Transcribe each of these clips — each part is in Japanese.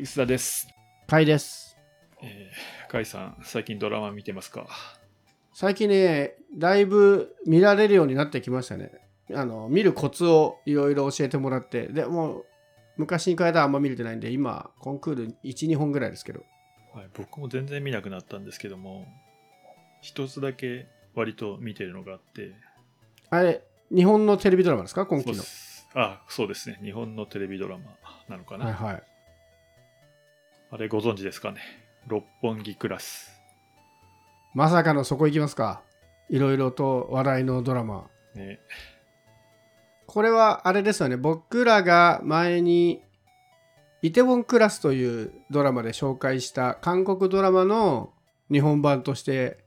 石田です。かいです。えー、甲斐さん、最近ドラマ見てますか？最近ね、だいぶ見られるようになってきましたね。あの見るコツをいろいろ教えてもらって、でもう昔に比べたらあんま見れてないんで、今、コンクール1、2本ぐらいですけど。はい、僕も全然見なくなったんですけども、一つだけ割と見てるのがあって、あれ、日本のテレビドラマですか？今期の。あ、そうですね。日本のテレビドラマなのかな。はいはい。あれご存知ですかね？六本木クラス。まさかのそこ行きますか？いろいろと話題のドラマ。ね、これはあれですよね。僕らが前にイテウォンクラスというドラマで紹介した韓国ドラマの日本版として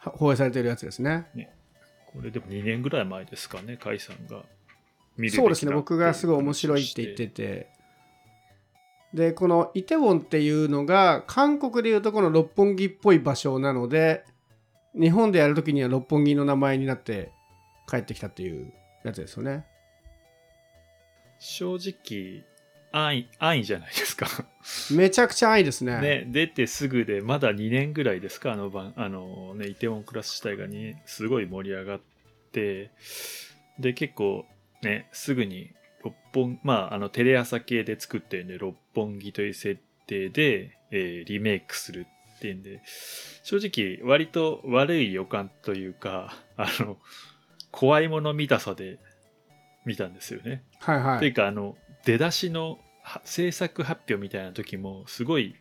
は放映されているやつですね。これでも2年ぐらい前ですかね、甲斐さんが見るそうですね。僕がすごい面白いって言ってて。で、このイテウォンっていうのが韓国でいうとこの六本木っぽい場所なので、日本でやるときには六本木の名前になって帰ってきたっていうやつですよね。正直、安易、安易じゃないですか。めちゃくちゃ愛ですね。ね、出てすぐで、まだ2年ぐらいですか、あの番、あのね、イテウォンクラス自体がに、すごい盛り上がって、で、結構、ね、すぐに、六本、まあ、あの、テレ朝系で作ってるんで、六本木という設定で、えーリメイクするっていうんで、正直、割と悪い予感というか、あの、怖いもの見たさで見たんですよね。はいはい。というかあの出だしのは制作発表みたいな時もすごい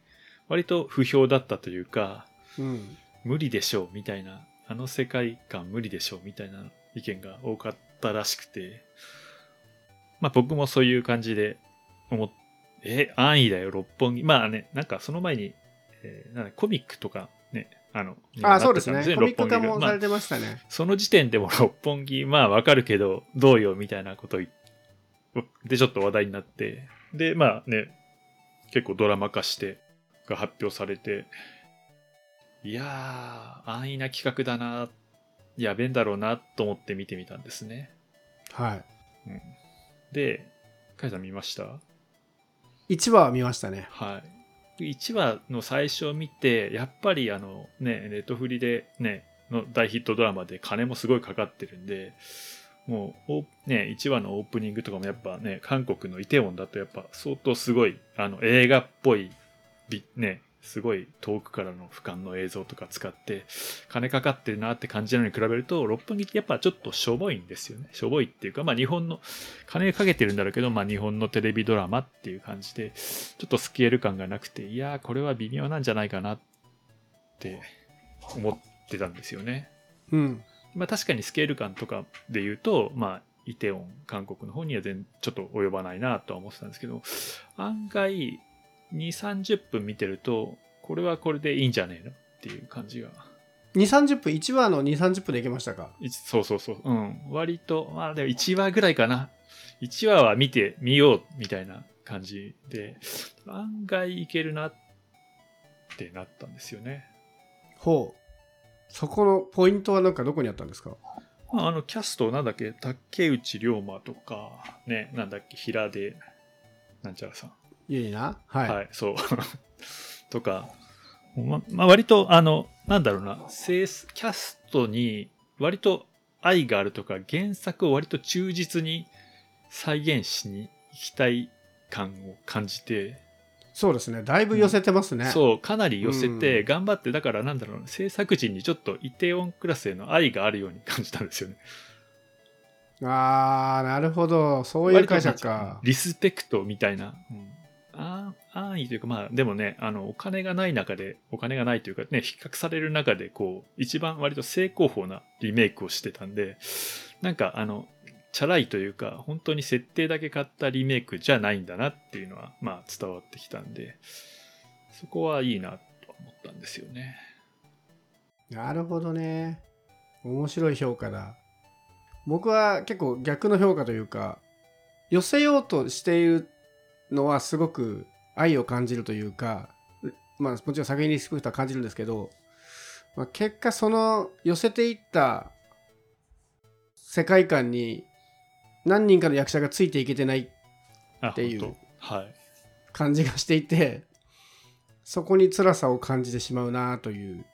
割と不評だったというかうん。無理でしょうみたいなあの世界観無理でしょうみたいな意見が多かったらしくてまあ僕もそういう感じで思っえ安易だよ六本木まあねなんかその前に、えーなんだコミックとかねあのあ、そうです。ねコミック化もされてましたね。その時点でも六本木、まあわかるけど、どうよみたいなこと言っで、ちょっと話題になって、で、まあね、結構ドラマ化して、が発表されて、いやー、安易な企画だな、やべえんだろうなと思って見てみたんですね。はい。うん、で、カイさん見ました？1話は見ましたね。はい。1話の最初を見て、やっぱりあのね、ネットフリでね、の大ヒットドラマで金もすごいかかってるんで、もう、おね、1話のオープニングとかもやっぱね、韓国のイテウォンだとやっぱ相当すごい、あの映画っぽい、びね、すごい遠くからの俯瞰の映像とか使って、金かかってるなって感じなのに比べると、六本木ってやっぱちょっとしょぼいんですよね。しょぼいっていうか、まあ日本の、金かけてるんだろうけど、まあ日本のテレビドラマっていう感じで、ちょっとスケール感がなくて、いやー、これは微妙なんじゃないかなって思ってたんですよね。うん。まあ確かにスケール感とかで言うと、まあ、イテウォン、韓国の方には全ちょっと及ばないなとは思ってたんですけど、案外、2、30分見てると、これはこれでいいんじゃねえのっていう感じが。2、30分、1話の2、30分でいけましたか？いそうそうそう。うん。割と、まあでも1話ぐらいかな。1話は見てみようみたいな感じで、案外いけるなってなったんですよね。ほう。そこのポイントはなんかどこにあったんですか？まあ、あの、キャストなんだっけ、竹内涼真とか、ね、なんだっけ、平出、なんちゃらさん。いいな？はい。はい、そう。とか、ま、まあ、割と、あの、なんだろうな、セースキャストに割と愛があるとか、原作を割と忠実に再現しに行きたい感を感じて、そうですね。だいぶ寄せてますね。そう、かなり寄せて、うん頑張って、だからなんだろうな、制作陣にちょっとイテウォンクラスへの愛があるように感じたんですよね。あー、なるほど。そういう解釈か。リスペクトみたいな。うんあ安易というか、まあ、でもね、あの、お金がない中で、お金がないというかね、比較される中で、こう、一番割と正攻法なリメイクをしてたんで、なんか、あの、チャラいというか、本当に設定だけ買ったリメイクじゃないんだなっていうのは、まあ、伝わってきたんで、そこはいいなと思ったんですよね。なるほどね。面白い評価だ。僕は結構逆の評価というか、寄せようとしているのはすごく愛を感じるというか、まあもちろん作品にリスペクトは感じるんですけど、まあ、結果その寄せていった世界観に何人かの役者がついていけてないあっていう。感じがしていてそこに辛さを感じてしまうなという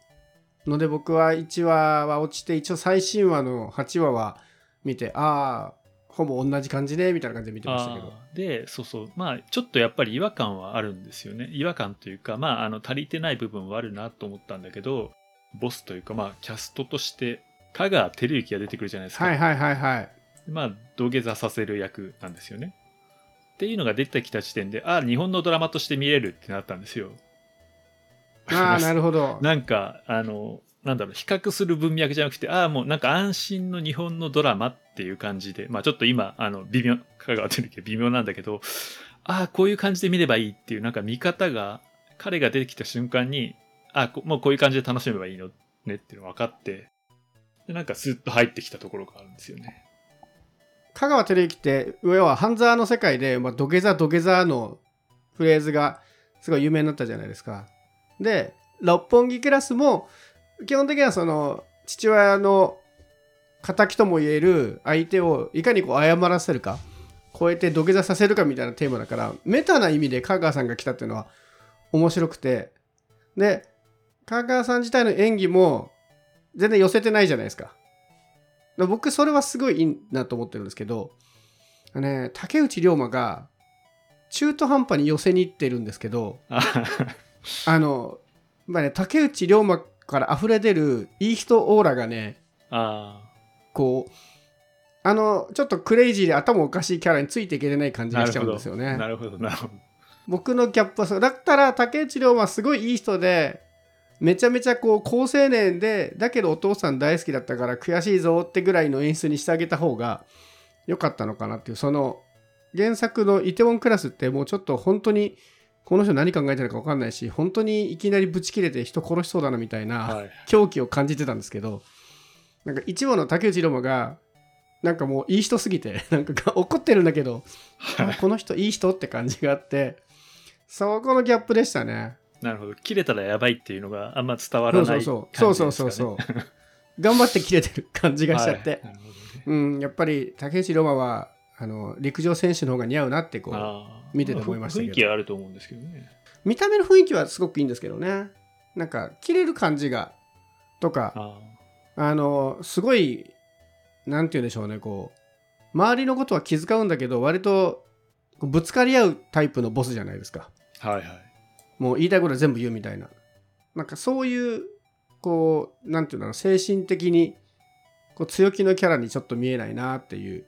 ので僕は1話は落ちて一応最新話の8話は見てああほぼ同じ感じねみたいな感じで見てましたけど。でそうそう。まあちょっとやっぱり違和感はあるんですよね。違和感というかまああの足りてない部分はあるなと思ったんだけどボスというかまあキャストとして香川照之が出てくるじゃないですか、はいはいはいはい。まあ土下座させる役なんですよね。っていうのが出てきた時点でああ日本のドラマとして見れるってなったんですよ。ああ なるほど。なんかあのなんだろう比較する文脈じゃなくてああもうなんか安心の日本のドラマっていう感じでまあちょっと今あの微妙香川照之微妙なんだけどああこういう感じで見ればいいっていうなんか見方が彼が出てきた瞬間にあこもうこういう感じで楽しめばいいのねっていうの分かってでなんかスッと入ってきたところがあるんですよね香川照之って要は半沢の世界で、まあ、土下座土下座のフレーズがすごい有名になったじゃないですか。で六本木クラスも基本的にはその父親の敵とも言える相手をいかにこう謝らせるか超えて土下座させるかみたいなテーマだからメタな意味で香川さんが来たっていうのは面白くてで香川さん自体の演技も全然寄せてないじゃないですか。僕それはすごいいいなと思ってるんですけど、ね、竹内涼真が中途半端に寄せに行ってるんですけどああの、まあね、竹内涼真から溢れ出るいい人オーラがねあこうあのちょっとクレイジーで頭おかしいキャラについていけてない感じがしちゃうんですよね。なるほど。なるほど。僕のギャップはそうだったら竹内涼真はすごいいい人でめちゃめちゃこう好青年でだけどお父さん大好きだったから悔しいぞってぐらいの演出にしてあげた方が良かったのかなっていうその原作のイテウォンクラスってもうちょっと本当にこの人何考えてるか分かんないし本当にいきなりブチ切れて人殺しそうだなみたいなはい。狂気を感じてたんですけどなんか一話の竹内涼真がなんかもういい人すぎてなんか怒ってるんだけどあこの人いい人って感じがあってそこのギャップでしたね。なるほど。切れたらやばいっていうのがあんま伝わらないそう感そう。そうそうそうそう。頑張って切れてる感じがしちゃって、はい。ね。うんやっぱり竹内涼真はあの陸上選手の方が似合うなってこう見てて思いましたけど。雰囲気はあると思うんですけどね。見た目の雰囲気はすごくいいんですけどね。なんか切れる感じがとかああのすごいなんて言うんでしょうねこう周りのことは気遣うんだけど割とぶつかり合うタイプのボスじゃないですか。ーはいはい。もう言いたいことは全部言うみたいな。なんかそういうこうなんていうんだろう精神的にこう強気のキャラにちょっと見えないなっていう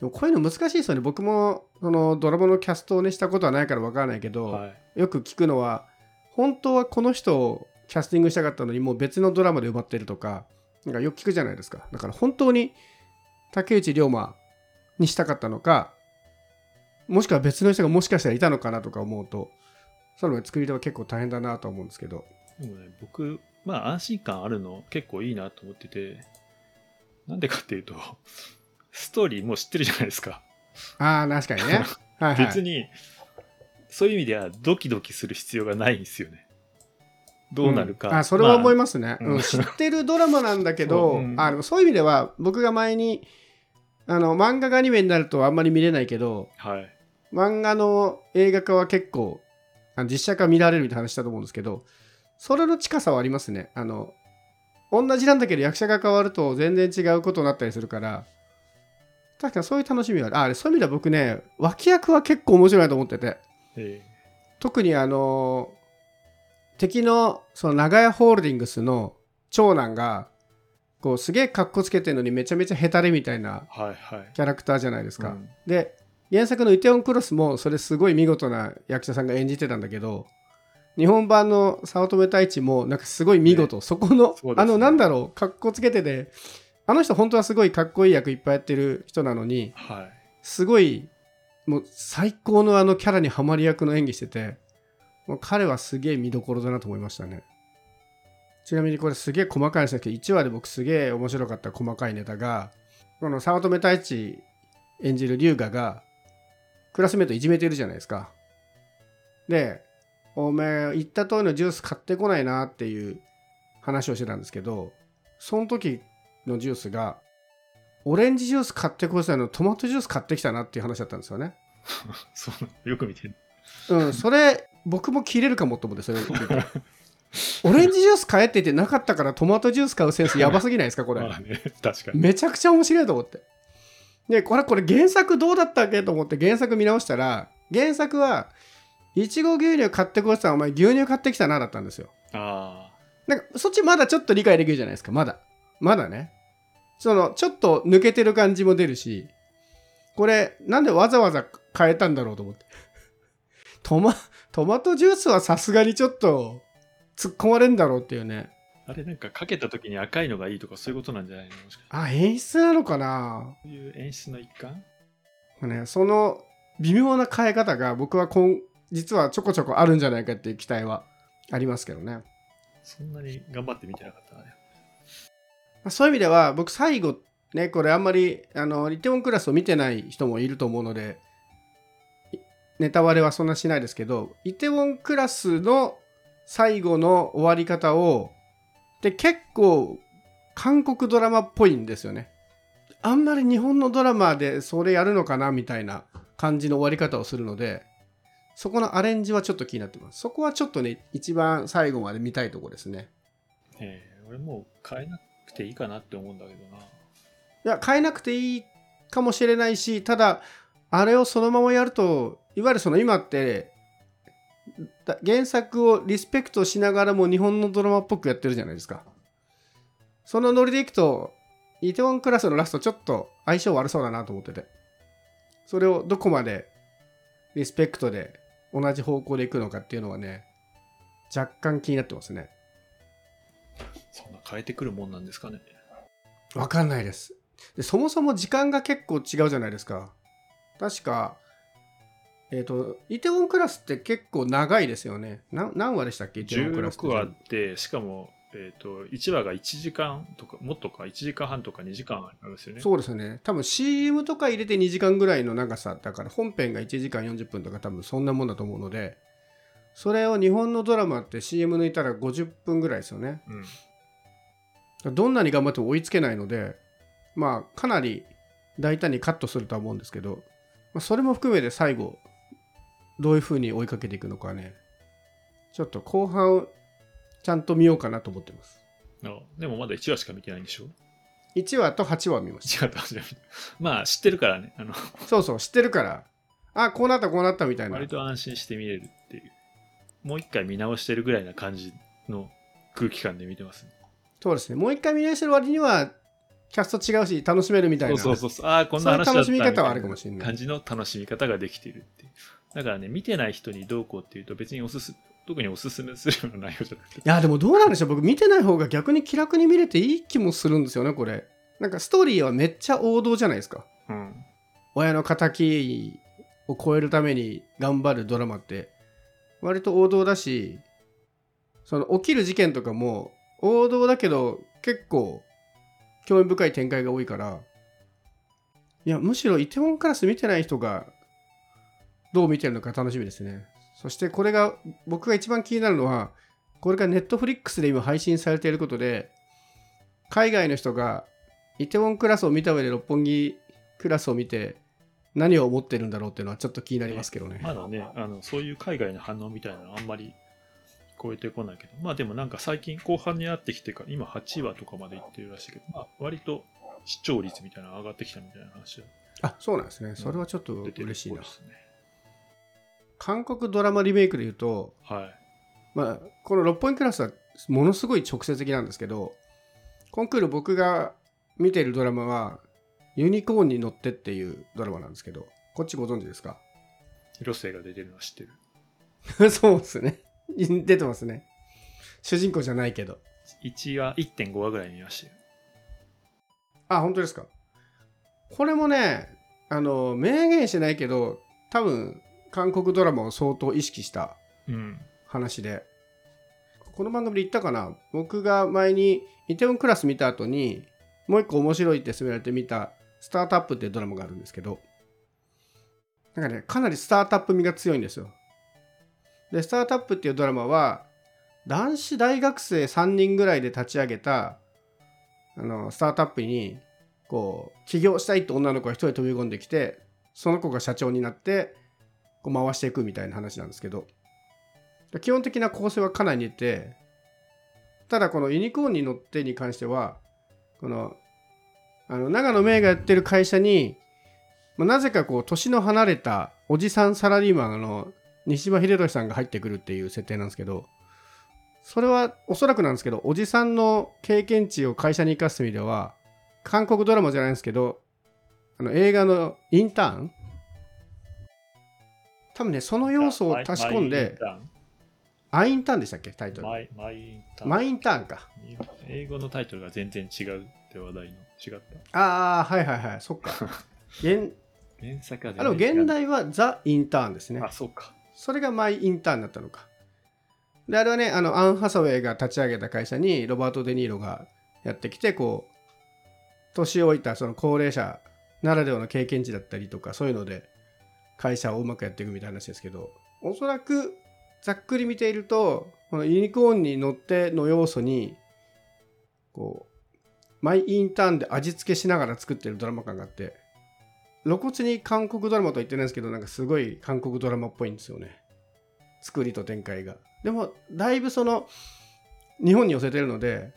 でもこういうの難しいですよね。僕もそのドラマのキャストをねしたことはないからわからないけど、はい。よく聞くのは本当はこの人をキャスティングしたかったのにもう別のドラマで埋まってるとかなんかよく聞くじゃないですか。だから本当に竹内涼真にしたかったのかもしくは別の人がもしかしたらいたのかなとか思うとその作り手は結構大変だなと思うんですけど。でもね僕まあ安心感あるの結構いいなと思っててなんでかっていうとストーリーもう知ってるじゃないですか。ああ確かにね。はい、はい、別にそういう意味ではドキドキする必要がないんですよね。どうなるか、ん。あそれは思いまますね、うん。うん。知ってるドラマなんだけど そう。うん。あのそういう意味では僕が前にあの漫画がアニメになるとあんまり見れないけどあはい。漫画の映画化は結構あの実写化見られるみたいな話したと思うんですけどそれの近さはありますね。あの同じなんだけど役者が変わると全然違うことになったりするから確かにそういう楽しみはある。あそういう意味では僕ね脇役は結構面白いなと思ってて。え特にあの敵のその長屋ホールディングスの長男がこうすげえかっこつけてるのにめちゃめちゃヘタレみたいなキャラクターじゃないですか、うん。で原作のイテオンクロスもそれすごい見事な役者さんが演じてたんだけど日本版の早乙女太一もなんかすごい見事、そこの、ね。あのなんだろうかっこつけててあの人本当はすごいかっこいい役いっぱいやってる人なのにはい。すごいもう最高のあのキャラにはまり役の演技しててもう彼はすげえ見どころだなと思いましたね。ちなみにこれすげえ細かいんですけど1話で僕すげえ面白かった細かいネタがこの早乙女太一演じる龍河がクラスメートいじめてるじゃないですか。でおめえ言った通りのジュース買ってこないなっていう話をしてたんですけどその時のジュースがオレンジジュース買ってこいしたのトマトジュース買ってきたなっていう話だったんですよね。そうよく見てる。うんそれ僕も切れるかもと思ってそれオレンジジュース買えって言ってなかったからトマトジュース買うセンスやばすぎないですかこれ。まあね、確かに。めちゃくちゃ面白いと思って。でこれこれ原作どうだったっけと思って原作見直したら原作はいちご牛乳買ってこいってたらお前牛乳買ってきたなだったんですよ。あなんかそっちまだちょっと理解できるじゃないですかまだ。まだねそのちょっと抜けてる感じも出るしこれなんでわざわざ変えたんだろうと思ってトマトマトジュースはさすがにちょっと突っ込まれんだろうっていうねあ。あれなんかかけた時に赤いのがいいとかそういうことなんじゃないの？もしか。あ演出なのかな？そういう演出の一環？ね、その微妙な変え方が僕は今実はちょこちょこあるんじゃないかっていう期待はありますけどね。そんなに頑張って見てなかったね。そういう意味では僕最後ねこれあんまりあのリテオンクラスを見てない人もいると思うのでネタバレはそんなしないですけどイテウォンクラスの最後の終わり方をで結構韓国ドラマっぽいんですよね。あんまり日本のドラマでそれやるのかなみたいな感じの終わり方をするのでそこのアレンジはちょっと気になってます。そこはちょっとね一番最後まで見たいとこですね。ええ俺もう変えなくていいかなって思うんだけどな。いや変えなくていいかもしれないしただあれをそのままやるといわゆるその今って原作をリスペクトしながらも日本のドラマっぽくやってるじゃないですか。そのノリでいくとイテウォンクラスのラストちょっと相性悪そうだなと思ってて。それをどこまでリスペクトで同じ方向でいくのかっていうのはね若干気になってますね。変えてくるもんなんですかね。わかんないです。でそもそも時間が結構違うじゃないですか。確かえっ、とイテウォンクラスって結構長いですよね。な何話でしたっけ？イテウォンクラスって。16話あって、しかも、えっ、と、1話が1時間とか、もっとか、1時間半とか2時間あるんですよね。そうですよね。多分 CM とか入れて2時間ぐらいの長さだから本編が1時間40分とか多分そんなもんだと思うのでそれを日本のドラマって CM 抜いたら50分ぐらいですよね。うん。どんなに頑張っても追いつけないのでまあかなり大胆にカットするとは思うんですけど、まあ、それも含めて最後どういう風に追いかけていくのかね。ちょっと後半ちゃんと見ようかなと思ってます。あでもまだ1話しか見てないんでしょ？1話と8話見まし違った、初めて。まあ、知ってるからね。あの、たそうそう知ってるから。あこうなったこうなったみたいな。割と安心して見れるっていう。もう一回見直してるぐらいな感じの空気感で見てます、ね。そうですねもう一回見直してる割にはキャスト違うし楽しめるみたいなそうそうそう。ああ、こんな話だった楽しみ方はあるかもしれない感じの楽しみ方ができているっていう。だからね、見てない人にどうこうっていうと別におすす、特におすすめするような内容じゃなくて。いやでもどうなんでしょう僕見てない方が逆に気楽に見れていい気もするんですよねこれなんかストーリーはめっちゃ王道じゃないですかうん。親の敵を超えるために頑張るドラマって割と王道だしその起きる事件とかも王道だけど結構興味深い展開が多いからいやむしろイテウォンクラス見てない人がどう見てるのか楽しみですねそしてこれが僕が一番気になるのはこれがネットフリックスで今配信されていることで海外の人がイテウォンクラスを見た上で六本木クラスを見て何を思ってるんだろうっていうのはちょっと気になりますけどね。まだね、あの、そういう海外の反応みたいなのあんまり超えてこないけど、まあでもなんか最近後半になってきてから、今8話とかまでいってるらしいけど、まあ割と視聴率みたいなの上がってきたみたいな話があそうなんですね。それはちょっと嬉しいなっぽ。ですね。韓国ドラマリメイクで言うと、はい。まあ、この六本木クラスはものすごい直接的なんですけど、コンクール僕が見ているドラマは、ユニコーンに乗ってっていうドラマなんですけど、こっちご存知ですか？広末が出てるのは知ってる。そうですね。出てますね。主人公じゃないけど。1話、1.5話ぐらい見ましたよ。あ、本当ですか。これもね、あの、明言してないけど、多分、韓国ドラマを相当意識したうん。話で、この番組で言ったかな僕が前にイテウォンクラス見た後に、もう一個面白いって勧められて見た、スタートアップっていうドラマがあるんですけど、なんかね、かなりスタートアップ味が強いんですよ。で、スタートアップっていうドラマは、男子大学生3人ぐらいで立ち上げた、あの、スタートアップに、こう、起業したいって女の子が一人飛び込んできて、その子が社長になって、こう回していくみたいな話なんですけど。基本的な構成はかなり似てただこのユニコーンに乗ってに関してはこのあの長野芽がやってる会社に、まあ、なぜかこう年の離れたおじさんサラリーマンの西島秀俊さんが入ってくるっていう設定なんですけどそれはおそらくなんですけどおじさんの経験値を会社に生かす意味では韓国ドラマじゃないんですけどあの映画のインターン？多分ねその要素を足し込んでアインターン。でしたっけ？タイトル。マイマイインターン。マインターンか。英語のタイトルが全然違うって話題の違っああはいはいはい。そっか。現た原作はあの全然違う。現代はザ・インターンですね。あそうかそれがマイ・インターンだったのか。であれはねあのアン・ハサウェイが立ち上げた会社にロバート・デ・ニーロがやってきてこう年老いたその高齢者ならではの経験値だったりとかそういうので会社をうまくやっていくみたいな話ですけどおそらくざっくり見ているとこのユニコーンに乗っての要素にこうマイ・インターンで味付けしながら作ってるドラマ感があって露骨に韓国ドラマとは言ってないんですけどなんかすごい韓国ドラマっぽいんですよね。作りと展開が。でもだいぶその日本に寄せてるので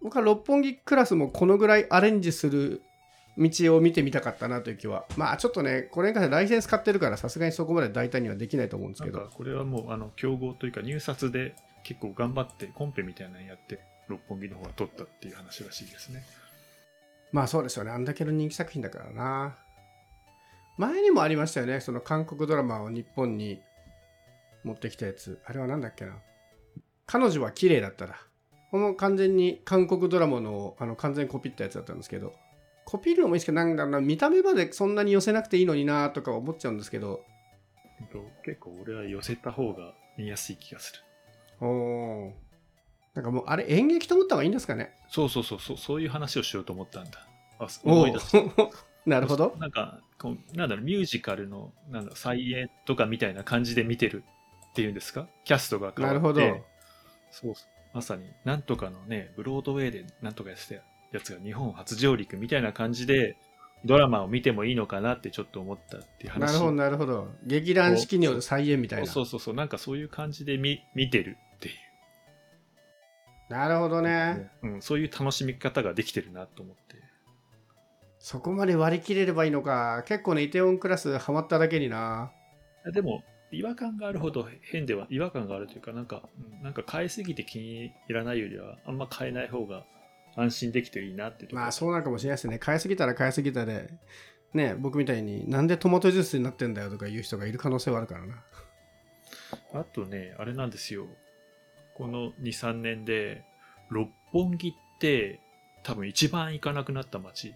僕は六本木クラスもこのぐらいアレンジする道を見てみたかったなという気は。まあちょっとねこれに関してライセンス買ってるからさすがにそこまで大胆にはできないと思うんですけど。これはもうあの競合というか入札で結構頑張ってコンペみたいなのやって六本木の方が取ったっていう話らしいですね。まあそうですよね。あんだけの人気作品だからな前にもありましたよね。その韓国ドラマを日本に持ってきたやつ。あれはなんだっけな。彼女は綺麗だったら。この完全に韓国ドラマのあの完全にコピったやつだったんですけど。コピるのもいいですけどなんだろうな。見た目までそんなに寄せなくていいのになとか思っちゃうんですけど。結構俺は寄せた方が見やすい気がする。おー。なんかもうあれ演劇と思った方がいいんですかね。そうそうそうそう。そういう話をしようと思ったんだ。あお思い出した。ーなるほど。なんかこうなんだろうミュージカルのなんだろう再演とかみたいな感じで見てるっていうんですか？キャストが変わって。なるほど。そうそう。まさになんとかのねブロードウェイでなんとかやってたやつが日本初上陸みたいな感じでドラマを見てもいいのかなってちょっと思ったっていう話。なるほどなるほど。劇団四季による再演みたいな。そうそうそうなんかそういう感じで見見てるっていなるほどね、う、うん、そういう楽しみ方ができてるなと思ってそこまで割り切れればいいのか。結構ねイテウォンクラスハマっただけにな。でも違和感があるほど変では違和感があるというかなんかうんなんか変えすぎて気に入らないよりはあんま変えない方が安心できていいなってまあそうなるかもしれないですね。買いすぎたら買いすぎたで。ね僕みたいになんでトマトジュースになってんだよとか言う人がいる可能性はあるからな。あとねあれなんですよ。この23年で六本木って多分一番行かなくなった街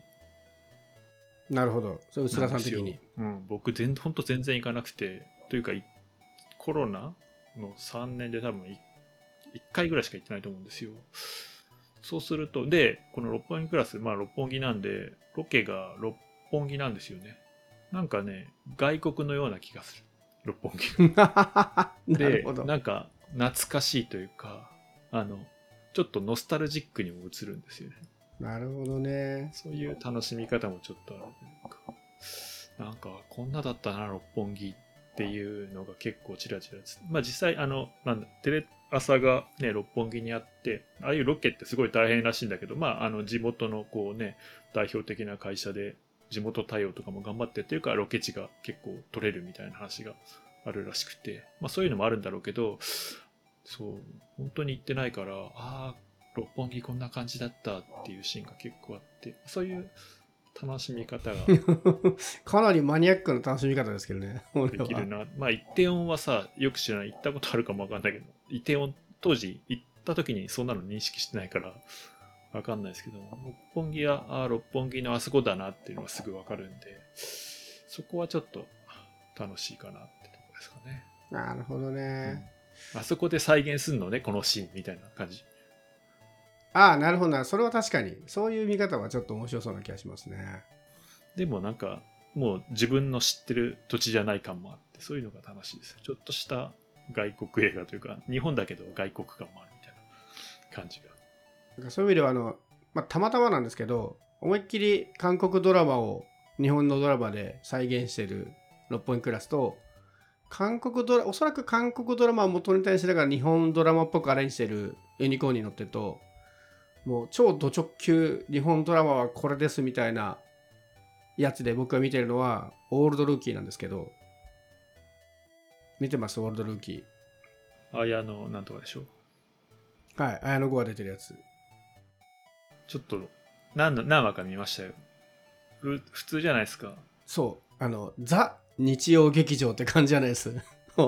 なるほど。それ薄田さん的に。うん、僕全ほんと全然行かなくてというかいコロナの3年で多分1回ぐらいしか行ってないと思うんですよ。そうするとでこの六本木クラスまあ六本木なんでロケが六本木なんですよね。なんかね外国のような気がする。六本木。なるでほど。なんか懐かしいというかあのちょっとノスタルジックにも映るんですよねなるほどね。そういう楽しみ方もちょっとある。というか、なんか、こんなだったな、六本木っていうのが結構ちらちらつまあ実際、あの、なんだ、テレ朝がね、六本木にあって、ああいうロケってすごい大変らしいんだけど、まあ、あの、地元のこうね、代表的な会社で、地元対応とかも頑張ってっていうか、ロケ地が結構取れるみたいな話があるらしくて、まあそういうのもあるんだろうけど、そう、本当に行ってないから、ああ、六本木こんな感じだったっていうシーンが結構あって、そういう楽しみ方が かなりマニアックな楽しみ方ですけどねできるな。まあ、イテウォンはさ、よく知らない、行ったことあるかもわかんないけど、イテウォン当時行った時にそんなの認識してないから、わかんないですけど、六本木は、あー六本木のあそこだなっていうのがすぐわかるんで、そこはちょっと楽しいかなってとこですかね。なるほどね、あそこで再現するのね、このシーンみたいな感じ。ああなるほどなそれは確かにそういう見方はちょっと面白そうな気がしますねでもなんか、もう自分の知ってる土地じゃない感もあって、そういうのが楽しいです。ちょっとした外国映画というか、日本だけど外国感もあるみたいな感じが。なんかそういう意味ではあの、まあ、たまたまなんですけど思いっきり韓国ドラマを日本のドラマで再現してる六本木クラスと韓国ドラおそらく韓国ドラマを元ネタにしながら日本ドラマっぽくアレンジしてるユニコーンに乗ってるともう超ド直球日本ドラマはこれですみたいなやつで僕が見てるのはオールドルーキーなんですけど。見てます？オールドルーキあやのなんとかでしょーはい綾野剛が出てるやつ。ちょっと何の何話か見ましたよ。ふ普通じゃないですか。そう。あのザ日曜劇場って感じじゃないです？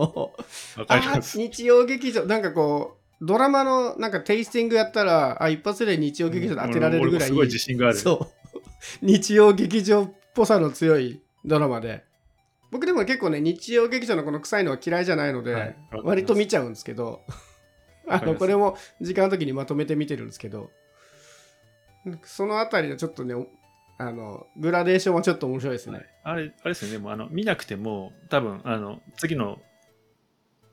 あ日曜劇場。なんかこうドラマのなんかテイスティングやったらあ一発で日曜劇場で当てられるぐらい、俺もすごい自信がある。そう。日曜劇場っぽさの強いドラマで。僕でも結構ね日曜劇場のこの臭いのは嫌いじゃないので、はい割と見ちゃうんですけど。あのこれも時間の時にまとめて見てるんですけど。そのあたりのちょっとねあのグラデーションはちょっと面白いですね、はい。あれ、あれですよね、もうあの見なくても、多分あの次の、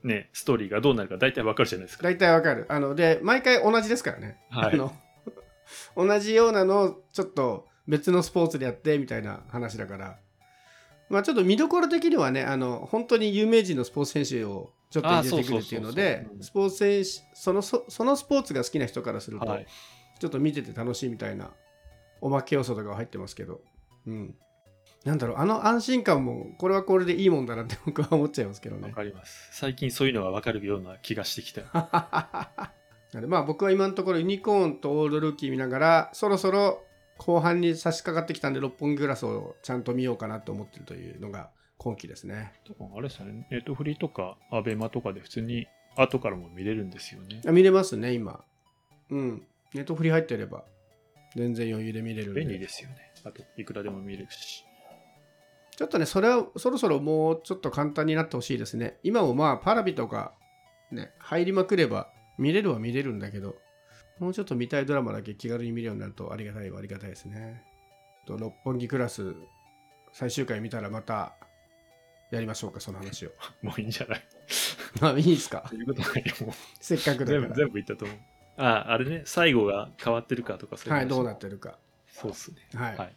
ね、ストーリーがどうなるか大体わかるじゃないですか。大体わかる。あので毎回同じですからね、はい。あの 同じようなのをちょっと別のスポーツでやってみたいな話だから。まあちょっと見どころ的にはねあの本当に有名人のスポーツ選手をちょっと入れてくるっていうのでスポーツ選手そのそそのスポーツが好きな人からすると、はい、ちょっと見てて楽しいみたいなおまけ要素とかが入ってますけど。うんなんだろうあの安心感もこれはこれでいいもんだなって 僕は思っちゃいますけどわねかります。最近そういうのがわかるような気がしてきた。なのでまあ僕は今のところユニコーンとオールドルーキー見ながらそろそろ後半に差し掛かってきたんで六本木グラスをちゃんと見ようかなと思ってるというのが今期ですねあれですよね、ネットフリとかアベマとかで普通に後からも見れるんですよね。あ見れますね今うんネットフリ入ってれば全然余裕で見れる便利ですよね。あと、いくらでも見れるし。ちょっとねそれはそろそろもうちょっと簡単になってほしいですね。今もまあパラビとかね入りまくれば見れるは見れるんだけどもうちょっと見たいドラマだけ気軽に見れるようになるとありがたいはありがたいですね。と六本木クラス最終回見たらまたやりましょうかその話を。もういいんじゃない？まあいいですか？ということないよ。もうせっかくだか全部、全部言ったと思う。あ、あれね、最後が変わってるかとかそういうはいどうなってるか。そうっすね。はい、はい。